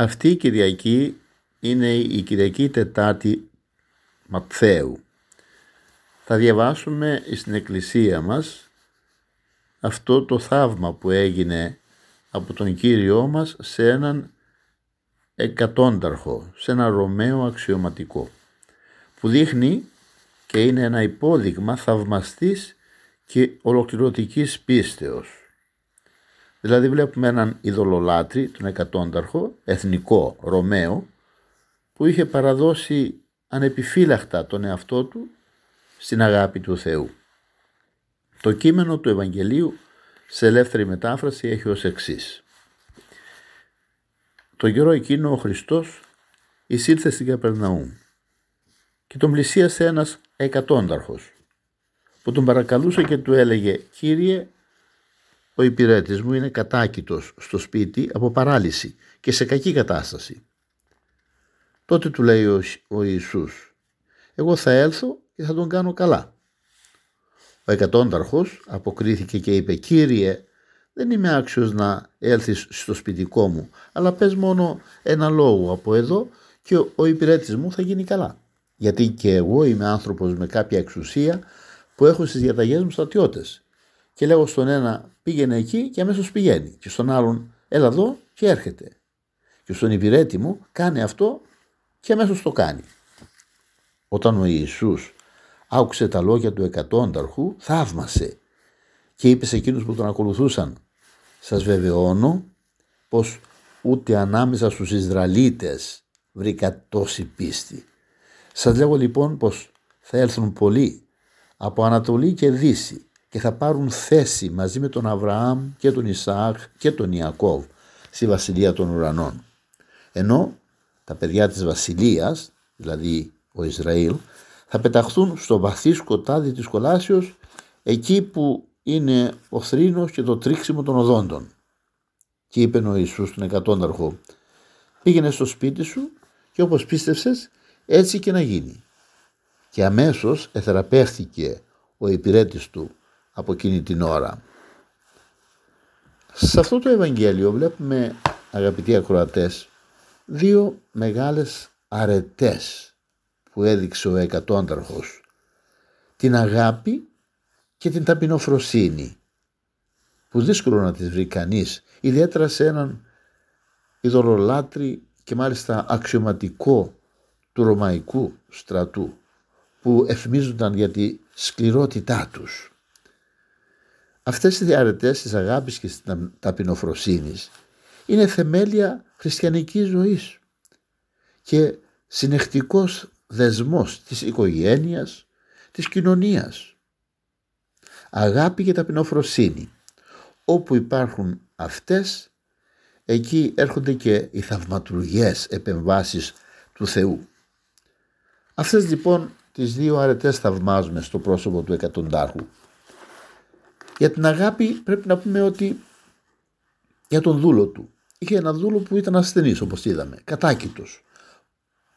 Αυτή η Κυριακή είναι η Κυριακή Τετάρτη Ματθαίου. Θα διαβάσουμε στην Εκκλησία μας αυτό το θαύμα που έγινε από τον Κύριό μας σε έναν εκατόνταρχο, σε ένα Ρωμαίο αξιωματικό που δείχνει και είναι ένα υπόδειγμα θαυμαστής και ολοκληρωτικής πίστεως. Δηλαδή βλέπουμε έναν ειδωλολάτρη, τον εκατόνταρχο, εθνικό Ρωμαίο, που είχε παραδώσει ανεπιφύλακτα τον εαυτό του στην αγάπη του Θεού. Το κείμενο του Ευαγγελίου σε ελεύθερη μετάφραση έχει ως εξής. Το καιρό εκείνο ο Χριστός εισήλθε στην Καπερναούμ και τον πλησίασε ένας εκατόνταρχος που τον παρακαλούσε και του έλεγε «Κύριε, ο υπηρέτης μου είναι κατάκητος στο σπίτι από παράλυση και σε κακή κατάσταση. Τότε του λέει ο, ο Ιησούς, εγώ θα έλθω και θα τον κάνω καλά. Ο εκατόνταρχος αποκρίθηκε και είπε, Κύριε, δεν είμαι άξιος να έλθεις στο σπιτικό μου, αλλά πες μόνο ένα λόγο από εδώ και ο, ο υπηρέτης μου θα γίνει καλά. Γιατί και εγώ είμαι άνθρωπος με κάποια εξουσία που έχω στις διαταγές μου στρατιώτες και λέγω στον ένα πήγαινε εκεί και αμέσως πηγαίνει και στον άλλον έλα εδώ και έρχεται και στον υπηρέτη μου κάνει αυτό και αμέσως το κάνει. Όταν ο Ιησούς άκουσε τα λόγια του εκατόνταρχου θαύμασε και είπε σε εκείνους που τον ακολουθούσαν σας βεβαιώνω πως ούτε ανάμεσα στους Ισραηλίτες βρήκα τόση πίστη. Σας λέγω λοιπόν πως θα έλθουν πολλοί από Ανατολή και Δύση και θα πάρουν θέση μαζί με τον Αβραάμ και τον Ισαάκ και τον Ιακώβ στη Βασιλεία των Ουρανών. Ενώ τα παιδιά της Βασιλείας, δηλαδή ο Ισραήλ, θα πεταχθούν στο βαθύ σκοτάδι της κολάσεως εκεί που είναι ο θρήνος και το τρίξιμο των οδόντων. Και είπε ο Ιησούς τον εκατόνταρχο, πήγαινε στο σπίτι σου και όπως πίστευσες έτσι και να γίνει. Και αμέσως εθεραπεύθηκε ο υπηρέτης του από εκείνη την ώρα. Σε αυτό το Ευαγγέλιο βλέπουμε αγαπητοί ακροατές δύο μεγάλες αρετές που έδειξε ο εκατόνταρχος την αγάπη και την ταπεινοφροσύνη που δύσκολο να τις βρει κανείς ιδιαίτερα σε έναν ειδωλολάτρη και μάλιστα αξιωματικό του Ρωμαϊκού στρατού που εφημίζονταν για τη σκληρότητά τους. Αυτές οι διαρετές της αγάπης και της ταπεινοφροσύνης είναι θεμέλια χριστιανικής ζωής και συνεχτικός δεσμός της οικογένειας, της κοινωνίας. Αγάπη και ταπεινοφροσύνη. Όπου υπάρχουν αυτές, εκεί έρχονται και οι θαυματουργές επεμβάσεις του Θεού. Αυτές λοιπόν τις δύο αρετές θαυμάζουμε στο πρόσωπο του εκατοντάρχου. Για την αγάπη πρέπει να πούμε ότι για τον δούλο του. Είχε ένα δούλο που ήταν ασθενής όπως είδαμε, κατάκητος.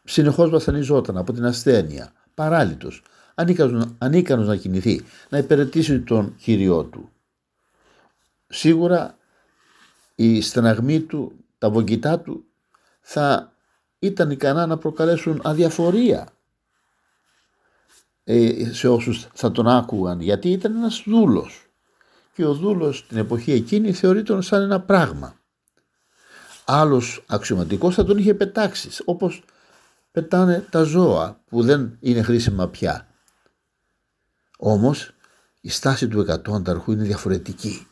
Συνεχώς βασανιζόταν από την ασθένεια, παράλυτος, ανίκανος, να κινηθεί, να υπηρετήσει τον Κύριό του. Σίγουρα η στεναγμή του, τα βογκητά του θα ήταν ικανά να προκαλέσουν αδιαφορία ε, σε όσους θα τον άκουγαν γιατί ήταν ένας δούλος και ο δούλος την εποχή εκείνη θεωρείται σαν ένα πράγμα. Άλλος αξιωματικός θα τον είχε πετάξει όπως πετάνε τα ζώα που δεν είναι χρήσιμα πια. Όμως η στάση του εκατόνταρχου είναι διαφορετική.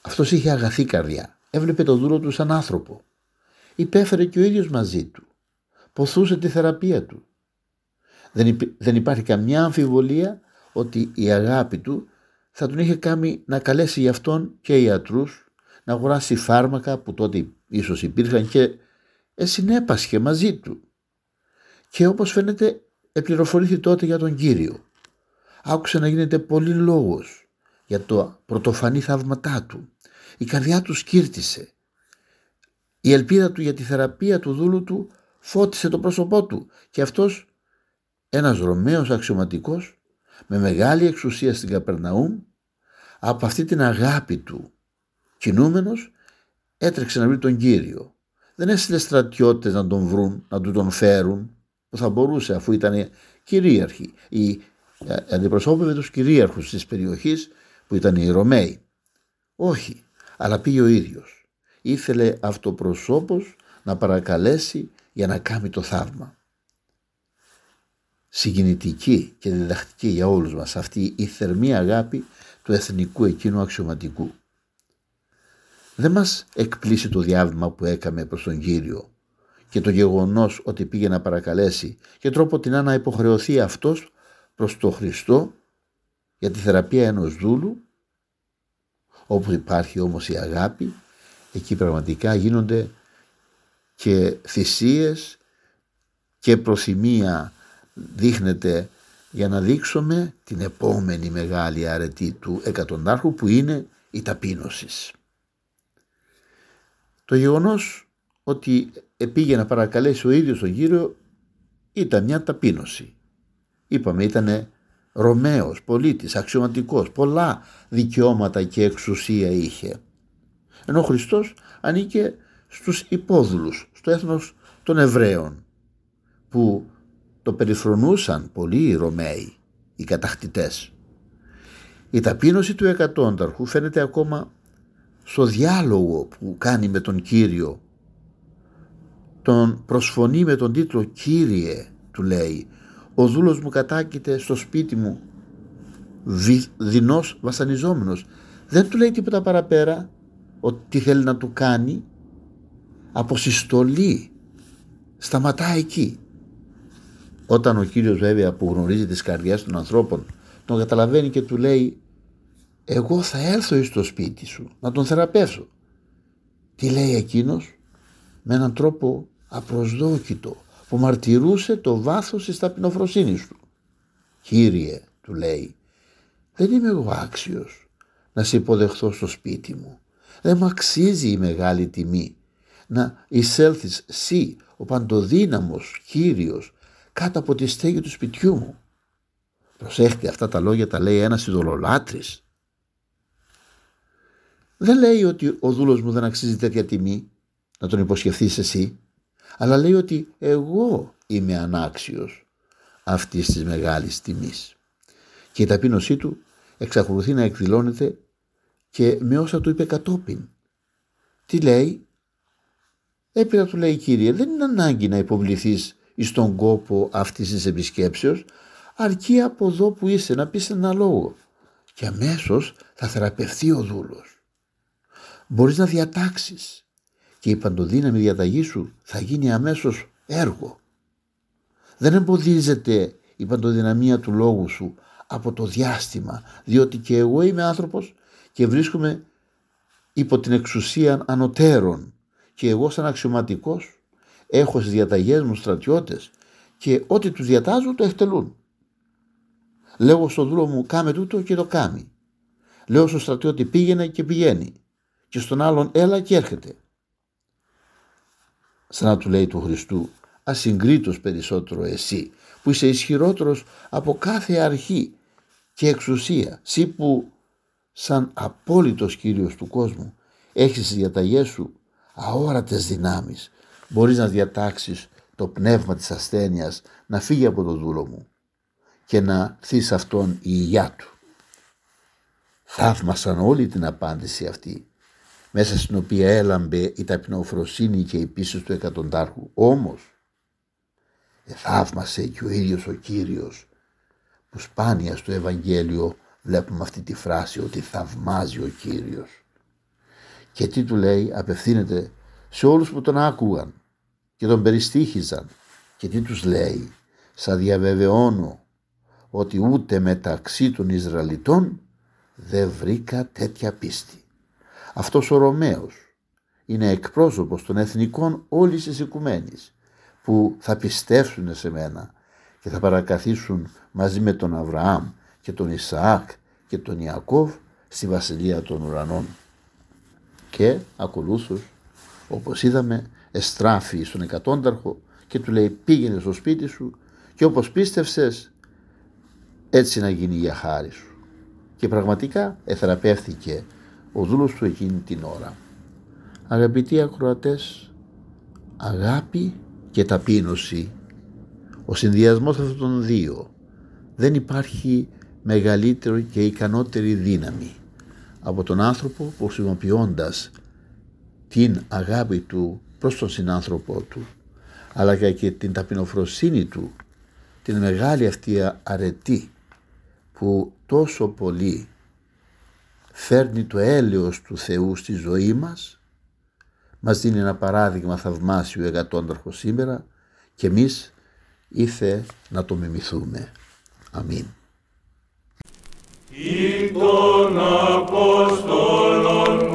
Αυτός είχε αγαθή καρδιά. Έβλεπε τον δούλο του σαν άνθρωπο. υπέφερε και ο ίδιος μαζί του. Ποθούσε τη θεραπεία του. Δεν, δεν υπάρχει καμιά αμφιβολία ότι η αγάπη του θα τον είχε κάνει να καλέσει για αυτόν και ιατρούς, να αγοράσει φάρμακα που τότε ίσως υπήρχαν και συνέπασχε μαζί του. Και όπως φαίνεται επληροφορήθη τότε για τον Κύριο. Άκουσε να γίνεται πολύ λόγος για το πρωτοφανή θαύματά του. Η καρδιά του σκύρτησε. Η ελπίδα του για τη θεραπεία του δούλου του φώτισε το πρόσωπό του και αυτός ένας Ρωμαίος αξιωματικός με μεγάλη εξουσία στην Καπερναούμ από αυτή την αγάπη του κινούμενος έτρεξε να βρει τον Κύριο. Δεν έστειλε στρατιώτες να τον βρουν, να του τον φέρουν που θα μπορούσε αφού ήταν κυρίαρχοι ή αντιπροσώπευε τους κυρίαρχους της περιοχής που ήταν οι Ρωμαίοι. Όχι, αλλά πήγε ο ίδιος. Ήθελε αυτοπροσώπος να παρακαλέσει για να κάνει το θαύμα. Συγκινητική και διδακτική για όλους μας αυτή η θερμή αγάπη του εθνικού εκείνου αξιωματικού. Δεν μας εκπλήσει το διάβημα που έκαμε προς τον Κύριο και το γεγονός ότι πήγε να παρακαλέσει και τρόπο την να υποχρεωθεί αυτός προς το Χριστό για τη θεραπεία ενός δούλου όπου υπάρχει όμως η αγάπη εκεί πραγματικά γίνονται και θυσίες και προθυμία δείχνεται για να δείξουμε την επόμενη μεγάλη αρετή του εκατοντάρχου που είναι η ταπείνωσης. Το γεγονός ότι πήγε να παρακαλέσει ο ίδιος τον Κύριο ήταν μια ταπείνωση. Είπαμε ήταν Ρωμαίος, πολίτης, αξιωματικός, πολλά δικαιώματα και εξουσία είχε. Ενώ ο Χριστός ανήκε στους υπόδουλους, στο έθνος των Εβραίων, που το περιφρονούσαν πολλοί οι Ρωμαίοι, οι κατακτητές. Η ταπείνωση του εκατόνταρχου φαίνεται ακόμα στο διάλογο που κάνει με τον Κύριο. Τον προσφωνεί με τον τίτλο «Κύριε» του λέει «Ο δούλος μου κατάκειται στο σπίτι μου δεινός βασανιζόμενος». Δεν του λέει τίποτα παραπέρα ότι τι θέλει να του κάνει από συστολή σταματά εκεί όταν ο Κύριος βέβαια που γνωρίζει τις καρδιές των ανθρώπων τον καταλαβαίνει και του λέει εγώ θα έρθω στο σπίτι σου να τον θεραπεύσω. Τι λέει εκείνος; Με έναν τρόπο απροσδόκητο που μαρτυρούσε το βάθος της ταπεινοφροσύνης του. Κύριε του λέει δεν είμαι εγώ άξιος να σε υποδεχθώ στο σπίτι μου. Δεν μου αξίζει η μεγάλη τιμή να εισέλθεις σύ ο παντοδύναμος Κύριος κάτω από τη στέγη του σπιτιού μου. Προσέχτε αυτά τα λόγια τα λέει ένας ειδωλολάτρης. Δεν λέει ότι ο δούλος μου δεν αξίζει τέτοια τιμή να τον υποσχεθείς εσύ αλλά λέει ότι εγώ είμαι ανάξιος αυτής της μεγάλης τιμής. Και η ταπείνωσή του εξακολουθεί να εκδηλώνεται και με όσα του είπε κατόπιν. Τι λέει, έπειτα του λέει κύριε δεν είναι ανάγκη να υποβληθείς εις τον κόπο αυτής της επισκέψεως αρκεί από εδώ που είσαι να πεις ένα λόγο και αμέσως θα θεραπευθεί ο δούλος. Μπορείς να διατάξεις και η παντοδύναμη διαταγή σου θα γίνει αμέσως έργο. Δεν εμποδίζεται η παντοδυναμία του λόγου σου από το διάστημα διότι και εγώ είμαι άνθρωπος και βρίσκομαι υπό την εξουσία ανωτέρων και εγώ σαν αξιωματικός έχω στις διαταγές μου στρατιώτες και ό,τι τους διατάζουν το εκτελούν. Λέω στον δούλο μου κάμε τούτο και το κάμει. Λέω στον στρατιώτη πήγαινε και πηγαίνει και στον άλλον έλα και έρχεται. Σαν να του λέει του Χριστού ασυγκρίτως περισσότερο εσύ που είσαι ισχυρότερος από κάθε αρχή και εξουσία. Σύ που σαν απόλυτος Κύριος του κόσμου έχεις τις διαταγές σου αόρατες δυνάμεις μπορείς να διατάξεις το πνεύμα της ασθένειας να φύγει από το δούλο μου και να θείς αυτόν η υγειά του. Θαύμασαν όλη την απάντηση αυτή μέσα στην οποία έλαμπε η ταπεινοφροσύνη και η πίστη του εκατοντάρχου. Όμως θαύμασε και ο ίδιος ο Κύριος που σπάνια στο Ευαγγέλιο βλέπουμε αυτή τη φράση ότι θαυμάζει ο Κύριος. Και τι του λέει απευθύνεται σε όλους που τον άκουγαν και τον περιστήχιζαν και τι τους λέει; «Σας διαβεβαιώνω ότι ούτε μεταξύ των Ισραηλιτών δεν βρήκα τέτοια πίστη». Αυτός ο Ρωμαίος είναι εκπρόσωπος των εθνικών όλης της οικουμένης που θα πιστεύσουν σε μένα και θα παρακαθίσουν μαζί με τον Αβραάμ και τον Ισαάκ και τον Ιακώβ στη βασιλεία των ουρανών. Και ακολούθως, όπως είδαμε, εστράφει στον εκατόνταρχο και του λέει πήγαινε στο σπίτι σου και όπως πίστευσες έτσι να γίνει για χάρη σου. Και πραγματικά εθεραπεύθηκε ο δούλος του εκείνη την ώρα. Αγαπητοί ακροατές, αγάπη και ταπείνωση, ο συνδυασμός αυτών των δύο δεν υπάρχει μεγαλύτερη και ικανότερη δύναμη από τον άνθρωπο που χρησιμοποιώντας την αγάπη του προς τον συνάνθρωπό του αλλά και την ταπεινοφροσύνη του την μεγάλη αυτή αρετή που τόσο πολύ φέρνει το έλεος του Θεού στη ζωή μας μας δίνει ένα παράδειγμα θαυμάσιο εγκατόνταρχο σήμερα και εμείς ήθε να το μιμηθούμε. Αμήν. Ή των Απόστολων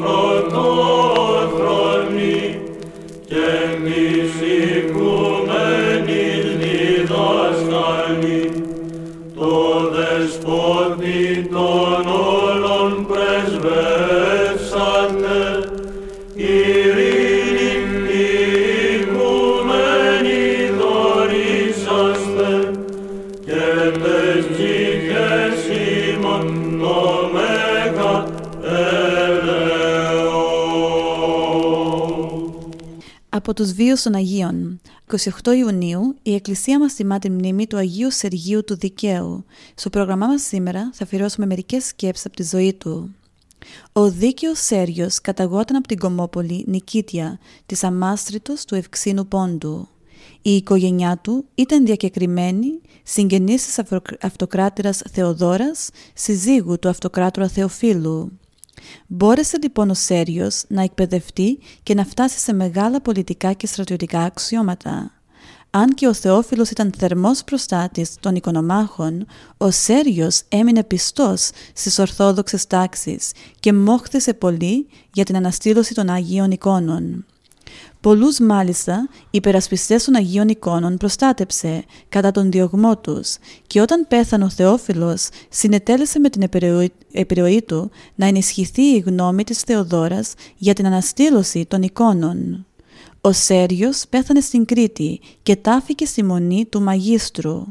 τους βίους των Αγίων. 28 Ιουνίου η Εκκλησία μας τιμά τη μνήμη του Αγίου Σεργίου του Δικαίου. Στο πρόγραμμά μας σήμερα θα αφιερώσουμε μερικές σκέψεις από τη ζωή του. Ο δίκαιος Σέργιος καταγόταν από την Κομόπολη Νικήτια της Αμάστρητος του Ευξήνου Πόντου. Η οικογένειά του ήταν διακεκριμένη συγγενής της αυτοκράτηρας Θεοδόρας, συζύγου του αυτοκράτορα Θεοφίλου. Μπόρεσε λοιπόν ο Σέριος να εκπαιδευτεί και να φτάσει σε μεγάλα πολιτικά και στρατιωτικά αξιώματα. Αν και ο Θεόφιλος ήταν θερμός προστάτης των οικονομάχων, ο Σέριος έμεινε πιστός στις ορθόδοξες τάξεις και μόχθησε πολύ για την αναστήλωση των Αγίων εικόνων. Πολλούς μάλιστα υπερασπιστές των Αγίων εικόνων προστάτεψε κατά τον διωγμό τους και όταν πέθανε ο Θεόφιλος συνετέλεσε με την επιρροή του να ενισχυθεί η γνώμη της Θεοδόρας για την αναστήλωση των εικόνων. Ο Σέριος πέθανε στην Κρήτη και τάφηκε στη μονή του Μαγίστρου.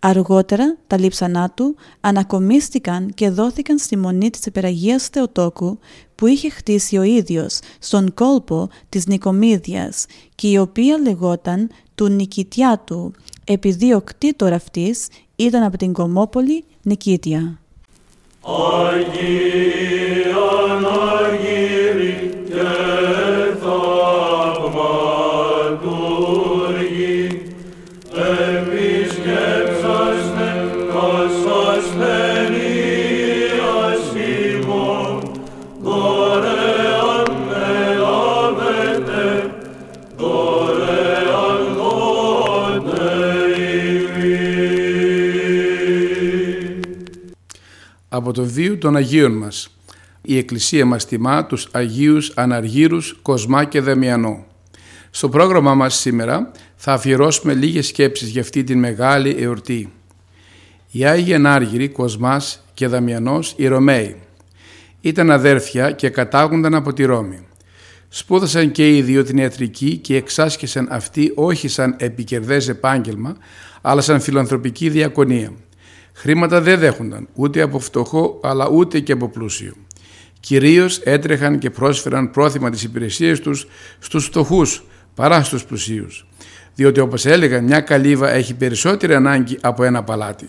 Αργότερα τα λείψανά του ανακομίστηκαν και δόθηκαν στη μονή της Υπεραγίας Θεοτόκου που είχε χτίσει ο ίδιος στον κόλπο της Νικομίδιας και η οποία λεγόταν του Νικητιάτου επειδή ο κτήτορ αυτής ήταν από την Κομόπολη Νικήτια. Αγίαν από το βίο των Αγίων μας. Η Εκκλησία μας τιμά τους Αγίους Αναργύρους Κοσμά και Δεμιανό. Στο πρόγραμμά μας σήμερα θα αφιερώσουμε λίγες σκέψεις για αυτή την μεγάλη εορτή. Οι Άγιοι Ανάργυροι Κοσμάς και Δαμιανός οι Ρωμαίοι ήταν αδέρφια και κατάγονταν από τη Ρώμη. Σπούδασαν και οι δύο την ιατρική και εξάσκησαν αυτή όχι σαν επικερδές επάγγελμα, αλλά σαν φιλανθρωπική διακονία. Χρήματα δεν δέχονταν ούτε από φτωχό αλλά ούτε και από πλούσιο. Κυρίως έτρεχαν και πρόσφεραν πρόθυμα τις υπηρεσίες τους στους φτωχούς παρά στους πλουσίους. Διότι όπως έλεγαν μια καλύβα έχει περισσότερη ανάγκη από ένα παλάτι.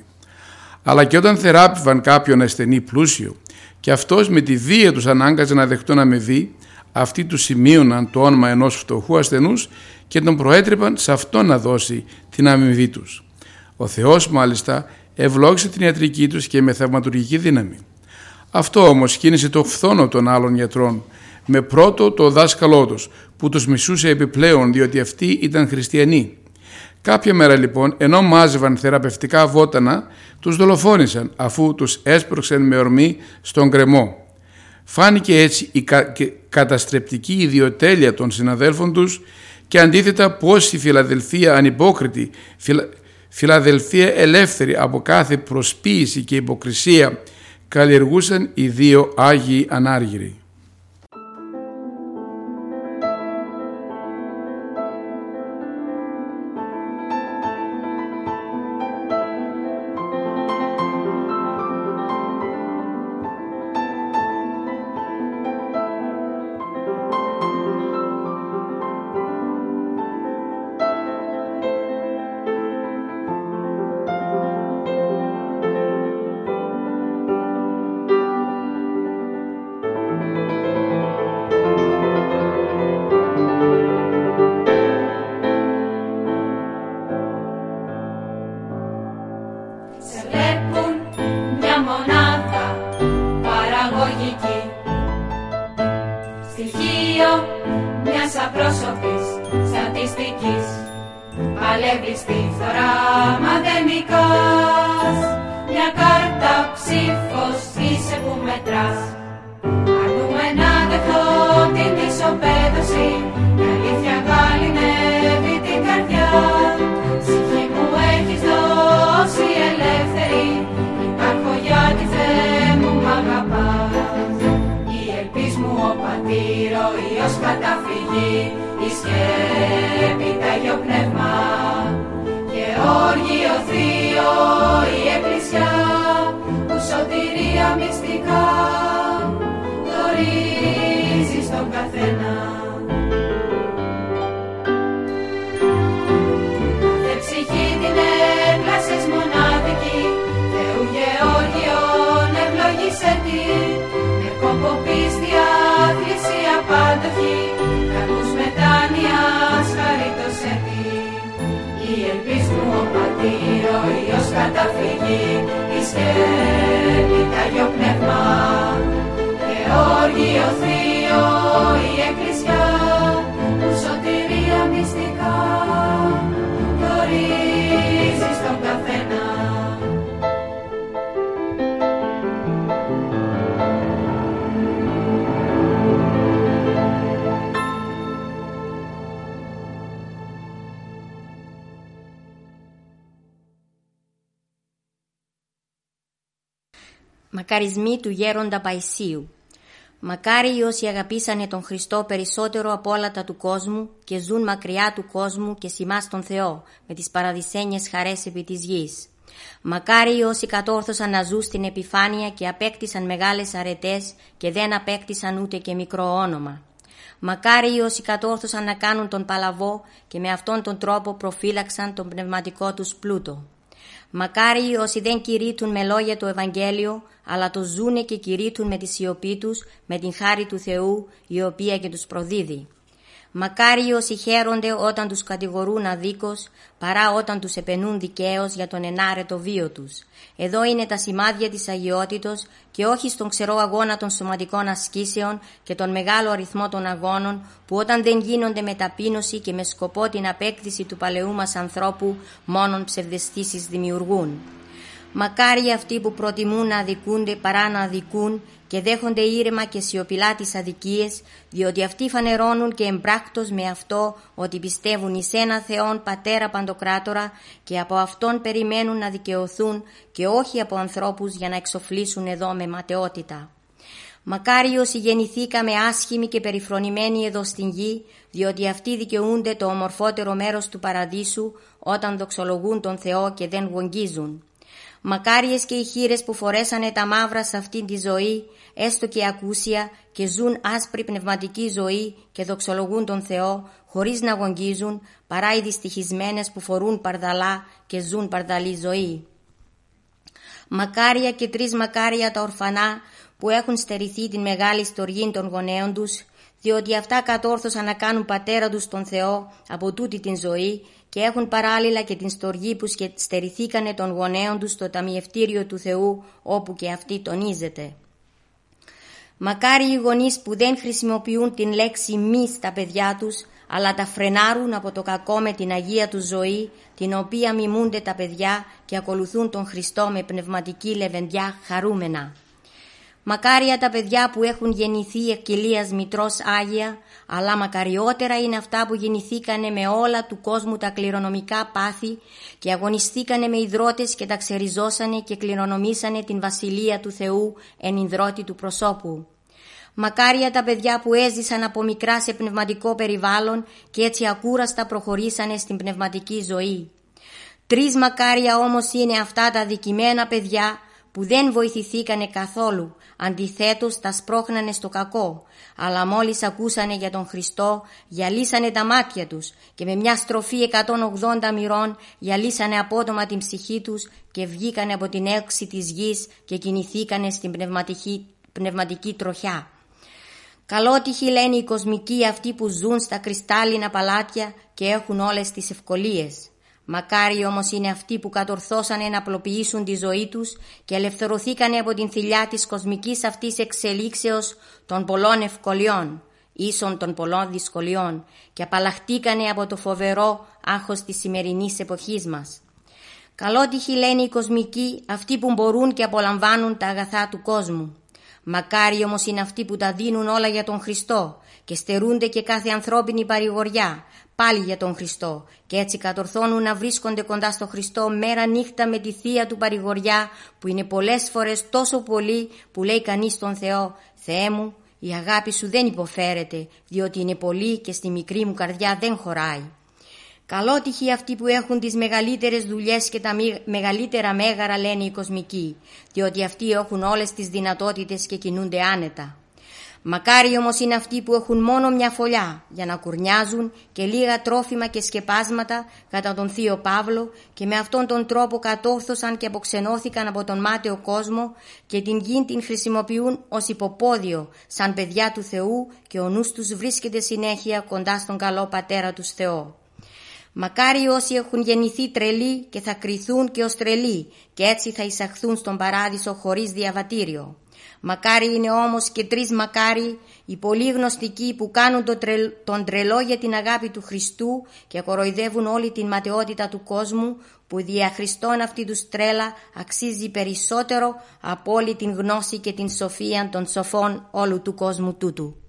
Αλλά και όταν θεράπευαν κάποιον ασθενή πλούσιο και αυτός με τη βία τους ανάγκαζε να δεχτούν αμοιβή, αυτοί τους σημείωναν το όνομα ενός φτωχού ασθενούς και τον προέτρεπαν σε αυτό να δώσει την αμοιβή τους. Ο Θεός μάλιστα ευλόγησε την ιατρική τους και με θαυματουργική δύναμη. Αυτό όμως κίνησε το φθόνο των άλλων γιατρών με πρώτο το δάσκαλό τους που τους μισούσε επιπλέον διότι αυτοί ήταν χριστιανοί. Κάποια μέρα λοιπόν, ενώ μάζευαν θεραπευτικά βότανα, τους δολοφόνησαν αφού τους έσπρωξαν με ορμή στον κρεμό. Φάνηκε έτσι η καταστρεπτική ιδιοτέλεια των συναδέλφων τους και αντίθετα πως η Φιλαδελφία ανυπόκριτη, Φιλαδελφία ελεύθερη από κάθε προσποίηση και υποκρισία καλλιεργούσαν οι δύο Άγιοι Ανάργυροι. καταφύγει η σκέπη πνεύμα και όργιος Μακαρισμοί του γέροντα Παϊσίου. Μακάρι όσοι αγαπήσανε τον Χριστό περισσότερο από όλα τα του κόσμου και ζουν μακριά του κόσμου και σημάς τον Θεό με τις παραδεισένιες χαρές επί της γης. Μακάρι όσοι κατόρθωσαν να ζουν στην επιφάνεια και απέκτησαν μεγάλες αρετές και δεν απέκτησαν ούτε και μικρό όνομα. Μακάρι όσοι κατόρθωσαν να κάνουν τον παλαβό και με αυτόν τον τρόπο προφύλαξαν τον πνευματικό τους πλούτο. Μακάρι όσοι δεν κηρύττουν με λόγια το Ευαγγέλιο, αλλά το ζούνε και κηρύττουν με τη σιωπή τους, με την χάρη του Θεού, η οποία και τους προδίδει. Μακάρι όσοι χαίρονται όταν τους κατηγορούν αδίκως, παρά όταν τους επενούν δικαίως για τον ενάρετο βίο τους. Εδώ είναι τα σημάδια της αγιότητος και όχι στον ξερό αγώνα των σωματικών ασκήσεων και τον μεγάλο αριθμό των αγώνων που όταν δεν γίνονται με ταπείνωση και με σκοπό την απέκτηση του παλαιού μας ανθρώπου μόνον ψευδεστήσεις δημιουργούν. Μακάρι αυτοί που προτιμούν να αδικούνται παρά να αδικούν και δέχονται ήρεμα και σιωπηλά τις αδικίες, διότι αυτοί φανερώνουν και εμπράκτος με αυτό ότι πιστεύουν εις ένα Θεόν Πατέρα Παντοκράτορα και από Αυτόν περιμένουν να δικαιωθούν και όχι από ανθρώπους για να εξοφλήσουν εδώ με ματαιότητα. Μακάρι όσοι γεννηθήκαμε άσχημοι και περιφρονημένοι εδώ στην γη, διότι αυτοί δικαιούνται το ομορφότερο μέρος του παραδείσου όταν δοξολογούν τον Θεό και δεν γογγίζουν. Μακάριες και οι χείρες που φορέσανε τα μαύρα σε αυτήν τη ζωή, έστω και ακούσια, και ζουν άσπρη πνευματική ζωή και δοξολογούν τον Θεό, χωρίς να γογγίζουν, παρά οι δυστυχισμένες που φορούν παρδαλά και ζουν παρδαλή ζωή. Μακάρια και τρεις μακάρια τα ορφανά που έχουν στερηθεί την μεγάλη στοργή των γονέων τους, διότι αυτά κατόρθωσαν να κάνουν πατέρα τους τον Θεό από τούτη την ζωή και έχουν παράλληλα και την στοργή που στερηθήκανε των γονέων τους στο ταμιευτήριο του Θεού όπου και αυτή τονίζεται. Μακάρι οι γονείς που δεν χρησιμοποιούν την λέξη μη στα παιδιά τους, αλλά τα φρενάρουν από το κακό με την Αγία τους ζωή, την οποία μιμούνται τα παιδιά και ακολουθούν τον Χριστό με πνευματική λεβεντιά χαρούμενα. Μακάρια τα παιδιά που έχουν γεννηθεί εκκυλίας μητρός Άγια, αλλά μακαριότερα είναι αυτά που γεννηθήκανε με όλα του κόσμου τα κληρονομικά πάθη και αγωνιστήκανε με υδρότες και τα ξεριζώσανε και κληρονομήσανε την βασιλεία του Θεού εν υδρότη του προσώπου. Μακάρια τα παιδιά που έζησαν από μικρά σε πνευματικό περιβάλλον και έτσι ακούραστα προχωρήσανε στην πνευματική ζωή. Τρεις μακάρια όμως είναι αυτά τα δικημένα παιδιά που δεν βοηθηθήκανε καθόλου, αντιθέτως τα σπρώχνανε στο κακό, αλλά μόλις ακούσανε για τον Χριστό γυαλίσανε τα μάτια τους και με μια στροφή 180 μοιρών γυαλίσανε απότομα την ψυχή τους και βγήκανε από την έξι της γης και κινηθήκανε στην πνευματική, πνευματική τροχιά. Καλότυχοι λένε οι κοσμικοί αυτοί που ζουν στα κρυστάλλινα παλάτια και έχουν όλες τις ευκολίες. Μακάρι όμως είναι αυτοί που κατορθώσανε να απλοποιήσουν τη ζωή τους και ελευθερωθήκανε από την θηλιά της κοσμικής αυτής εξελίξεως των πολλών ευκολιών, ίσων των πολλών δυσκολιών και απαλλαχτήκανε από το φοβερό άγχος της σημερινής εποχής μας. Καλότυχοι λένε οι κοσμικοί αυτοί που μπορούν και απολαμβάνουν τα αγαθά του κόσμου. Μακάρι όμως είναι αυτοί που τα δίνουν όλα για τον Χριστό και στερούνται και κάθε ανθρώπινη παρηγοριά, πάλι για τον Χριστό και έτσι κατορθώνουν να βρίσκονται κοντά στο Χριστό μέρα νύχτα με τη Θεία του παρηγοριά που είναι πολλές φορές τόσο πολύ που λέει κανείς στον Θεό «Θεέ μου, η αγάπη σου δεν υποφέρεται διότι είναι πολύ και στη μικρή μου καρδιά δεν χωράει». Καλότυχοι αυτοί που έχουν τις μεγαλύτερες δουλειές και τα μεγαλύτερα μέγαρα λένε οι κοσμικοί, διότι αυτοί έχουν όλες τις δυνατότητες και κινούνται άνετα. Μακάρι όμως είναι αυτοί που έχουν μόνο μια φωλιά για να κουρνιάζουν και λίγα τρόφιμα και σκεπάσματα κατά τον Θείο Παύλο και με αυτόν τον τρόπο κατόρθωσαν και αποξενώθηκαν από τον μάταιο κόσμο και την γη την χρησιμοποιούν ως υποπόδιο σαν παιδιά του Θεού και ο νους τους βρίσκεται συνέχεια κοντά στον καλό Πατέρα τους Θεό. Μακάρι όσοι έχουν γεννηθεί τρελοί και θα κριθούν και ως τρελοί και έτσι θα εισαχθούν στον παράδεισο χωρίς διαβατήριο. Μακάρι είναι όμως και τρεις μακάρι οι πολύ γνωστικοί που κάνουν τον, τον τρελό για την αγάπη του Χριστού και κοροϊδεύουν όλη την ματαιότητα του κόσμου που δια Χριστόν αυτή τους τρέλα αξίζει περισσότερο από όλη την γνώση και την σοφία των σοφών όλου του κόσμου τούτου.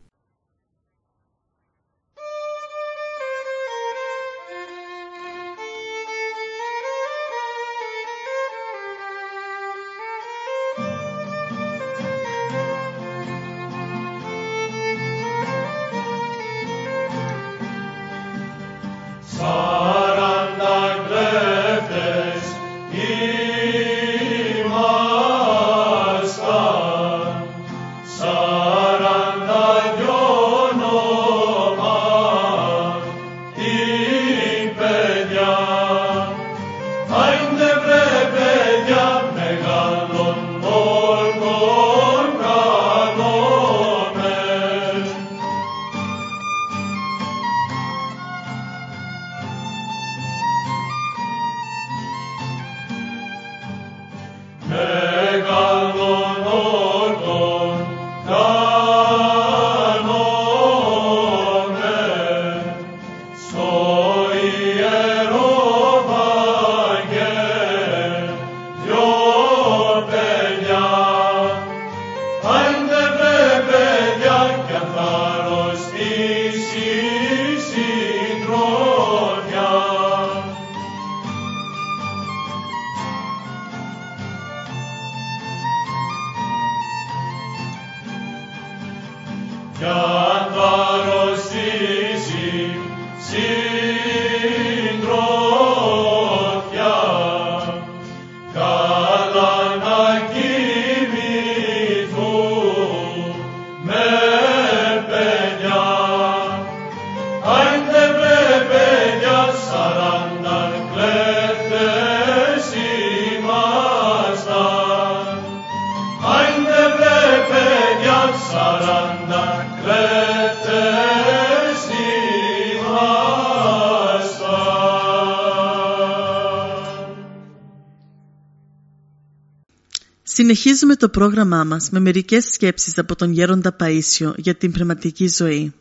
Συνεχίζουμε το πρόγραμμά μας με μερικές σκέψεις από τον Γέροντα Παΐσιο για την πνευματική ζωή.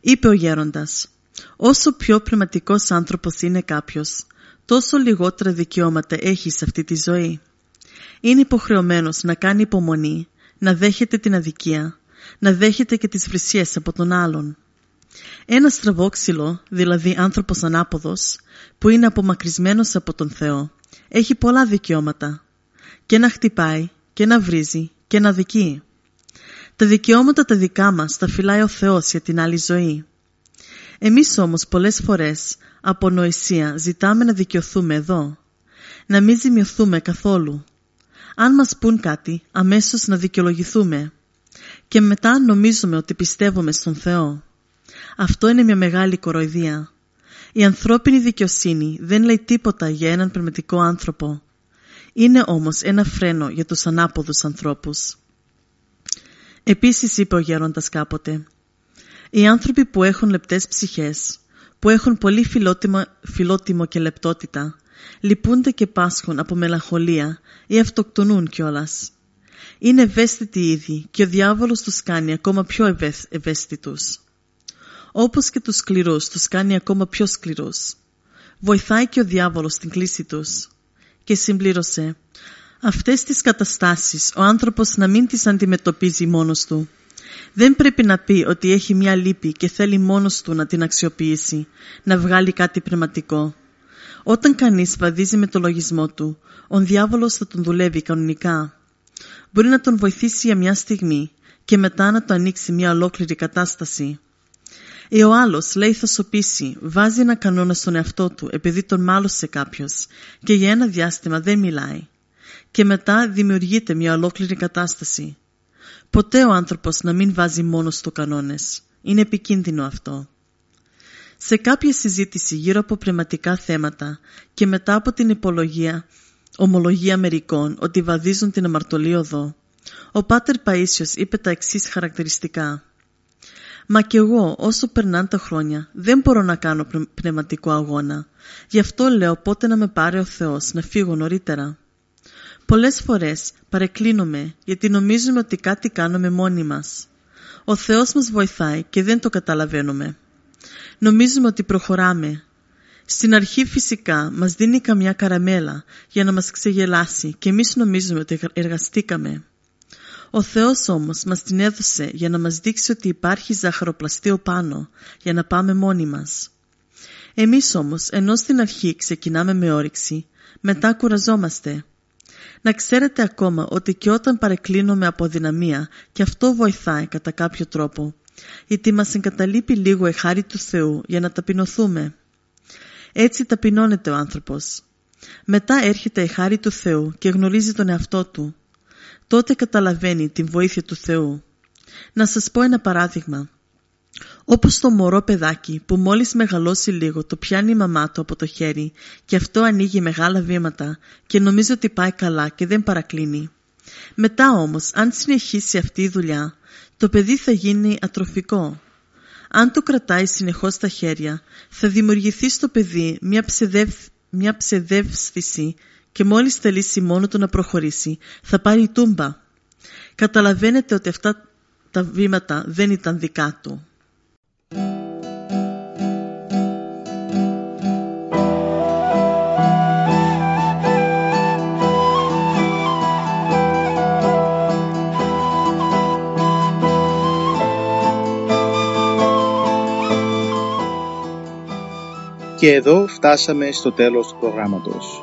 Είπε ο Γέροντας «Όσο πιο πνευματικός άνθρωπος είναι κάποιος, τόσο λιγότερα δικαιώματα έχει σε αυτή τη ζωή. Είναι υποχρεωμένος να κάνει υπομονή, να δέχεται την αδικία, να δέχεται και τις φρυσίες από τον άλλον. Ένα στραβόξυλο, δηλαδή άνθρωπος ανάποδος, που είναι απομακρυσμένος από τον Θεό, έχει πολλά δικαιώματα και να χτυπάει και να βρίζει και να δικεί. Τα δικαιώματα τα δικά μας τα φυλάει ο Θεός για την άλλη ζωή. Εμείς όμως πολλές φορές από νοησία ζητάμε να δικαιωθούμε εδώ. Να μην ζημιωθούμε καθόλου. Αν μας πούν κάτι, αμέσως να δικαιολογηθούμε. Και μετά νομίζουμε ότι πιστεύουμε στον Θεό. Αυτό είναι μια μεγάλη κοροϊδία. Η ανθρώπινη δικαιοσύνη δεν λέει τίποτα για έναν πνευματικό άνθρωπο. Είναι όμως ένα φρένο για τους ανάποδους ανθρώπους. Επίσης είπε ο γέροντας κάποτε «Οι άνθρωποι που έχουν λεπτές ψυχές, που έχουν πολύ φιλότιμο, φιλότιμο και λεπτότητα, λυπούνται και πάσχουν από μελαγχολία ή αυτοκτονούν κιόλας. Είναι ευαίσθητοι ήδη και ο διάβολος τους κάνει ακόμα πιο ευαίσθητους. Όπως και τους σκληρούς τους κάνει ακόμα πιο σκληρούς. Βοηθάει και ο διάβολος στην κλίση τους. Και συμπλήρωσε Αυτές τις καταστάσεις ο άνθρωπος να μην τις αντιμετωπίζει μόνος του. Δεν πρέπει να πει ότι έχει μια λύπη και θέλει μόνος του να την αξιοποιήσει, να βγάλει κάτι πνευματικό. Όταν κανείς βαδίζει με το λογισμό του, ο διάβολος θα τον δουλεύει κανονικά. Μπορεί να τον βοηθήσει για μια στιγμή και μετά να το ανοίξει μια ολόκληρη κατάσταση. Ή ο άλλος λέει θα σωπήσει, βάζει ένα κανόνα στον εαυτό του επειδή τον μάλωσε κάποιος και για ένα διάστημα δεν μιλάει. Και μετά δημιουργείται μια ολόκληρη κατάσταση. Ποτέ ο άνθρωπος να μην βάζει μόνος του κανόνες. Είναι επικίνδυνο αυτό. Σε κάποια συζήτηση γύρω από πνευματικά θέματα και μετά από την υπολογία, ομολογία μερικών ότι βαδίζουν την αμαρτωλή οδό, ο Πάτερ Παΐσιος είπε τα εξής χαρακτηριστικά. Μα κι εγώ όσο περνάνε τα χρόνια δεν μπορώ να κάνω πνευματικό αγώνα. Γι' αυτό λέω πότε να με πάρει ο Θεός να φύγω νωρίτερα. Πολλές φορές παρεκκλίνουμε γιατί νομίζουμε ότι κάτι κάνουμε μόνοι μας. Ο Θεός μας βοηθάει και δεν το καταλαβαίνουμε. Νομίζουμε ότι προχωράμε. Στην αρχή φυσικά μας δίνει καμιά καραμέλα για να μας ξεγελάσει και εμείς νομίζουμε ότι εργαστήκαμε. Ο Θεός όμως μας την έδωσε για να μας δείξει ότι υπάρχει ζαχαροπλαστείο πάνω για να πάμε μόνοι μας. Εμείς όμως ενώ στην αρχή ξεκινάμε με όρεξη, μετά κουραζόμαστε. Να ξέρετε ακόμα ότι και όταν παρεκκλίνουμε από δυναμία και αυτό βοηθάει κατά κάποιο τρόπο, γιατί μας εγκαταλείπει λίγο η χάρη του Θεού για να ταπεινωθούμε. Έτσι ταπεινώνεται ο άνθρωπος. Μετά έρχεται η χάρη του Θεού και γνωρίζει τον εαυτό του τότε καταλαβαίνει την βοήθεια του Θεού. Να σας πω ένα παράδειγμα. Όπως το μωρό παιδάκι που μόλις μεγαλώσει λίγο το πιάνει η μαμά του από το χέρι και αυτό ανοίγει μεγάλα βήματα και νομίζει ότι πάει καλά και δεν παρακλίνει. Μετά όμως αν συνεχίσει αυτή η δουλειά το παιδί θα γίνει ατροφικό. Αν το κρατάει συνεχώς στα χέρια θα δημιουργηθεί στο παιδί μια, ψευδευ... μια ψευδεύσθηση και μόλις θελήσει μόνο του να προχωρήσει θα πάρει τούμπα. Καταλαβαίνετε ότι αυτά τα βήματα δεν ήταν δικά του. Και εδώ φτάσαμε στο τέλος του προγράμματος.